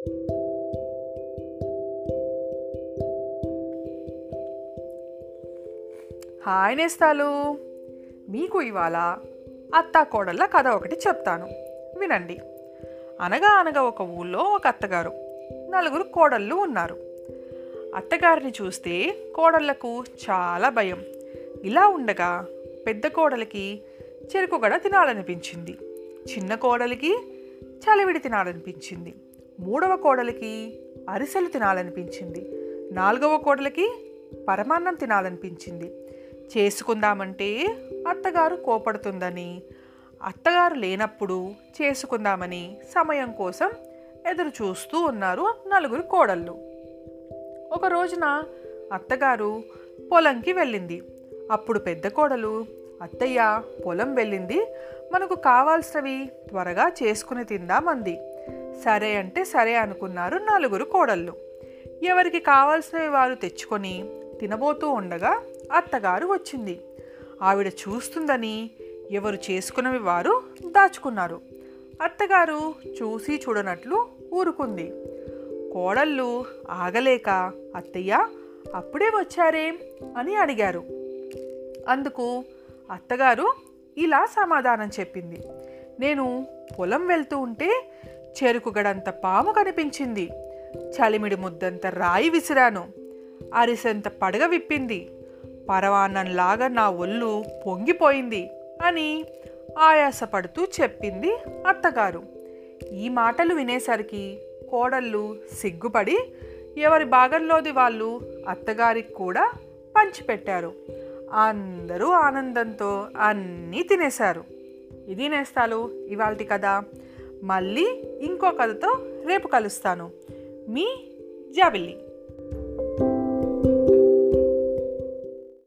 Hi నేస్తాలు. మీకు ఇవాళ అత్తా కోడళ్ళ కథ ఒకటి చెప్తాను. వినండి. అనగా అనగా ఒక ఊళ్ళో ఒక అత్తగారు నలుగురు కోడళ్ళు ఉన్నారు. అత్తగారిని చూస్తే కోడళ్ళకు చాలా భయం. ఇలా ఉండగా పెద్ద కోడలికి చెరుకుగడ తినాలనిపించింది. చిన్న కోడలికి చలివిడి తినాలనిపించింది. మూడవ కోడలికి అరిసెలు తినాలనిపించింది. నాలుగవ కోడలికి పరమాన్నం తినాలనిపించింది. చేసుకుందామంటే అత్తగారు కోపడుతుందని అత్తగారు లేనప్పుడు చేసుకుందామని సమయం కోసం ఎదురు చూస్తూ ఉన్నారు నలుగురు కోడళ్ళు. ఒక రోజున అత్తగారు పొలంకి వెళ్ళింది. అప్పుడు పెద్ద కోడలు అత్తయ్య పొలం వెళ్ళింది. మనకు కావాల్సినవి త్వరగా చేసుకుని తిందామంది. సరే అంటే సరే అనుకున్నారు నలుగురు కోడళ్ళు. ఎవరికి కావాల్సినవి వారు తెచ్చుకొని తినబోతూ ఉండగా అత్తగారు వచ్చింది. ఆవిడ చూస్తుందని ఎవరు చేసుకున్నవి వారు దాచుకున్నారు. అత్తగారు చూసి చూడనట్లు ఊరుకుంది. కోడళ్ళు ఆగలేక అత్తయ్య అప్పుడే వచ్చారేం అని అడిగారు. అందుకు అత్తగారు ఇలా సమాధానం చెప్పింది. నేను పొలం వెళ్తూ ఉంటే చెరుకుగడంత పాము కనిపించింది. చలిమిడి ముద్దంత రాయి విసిరాను. అరిసెంత పడగ విప్పింది. పరవాన్నంలాగా నా ఒళ్ళు పొంగిపోయింది అని ఆయాసపడుతూ చెప్పింది అత్తగారు. ఈ మాటలు వినేసరికి కోడళ్ళు సిగ్గుపడి ఎవరి భాగంలోది వాళ్ళు అత్తగారికి కూడా పంచిపెట్టారు. అందరూ ఆనందంతో అన్నీ తినేశారు. ఇది నేస్తాలు ఇవాళ కదా మళ్ళీ ఇంకో కథతో రేపు కలుస్తాను. మీ జాబిల్లి.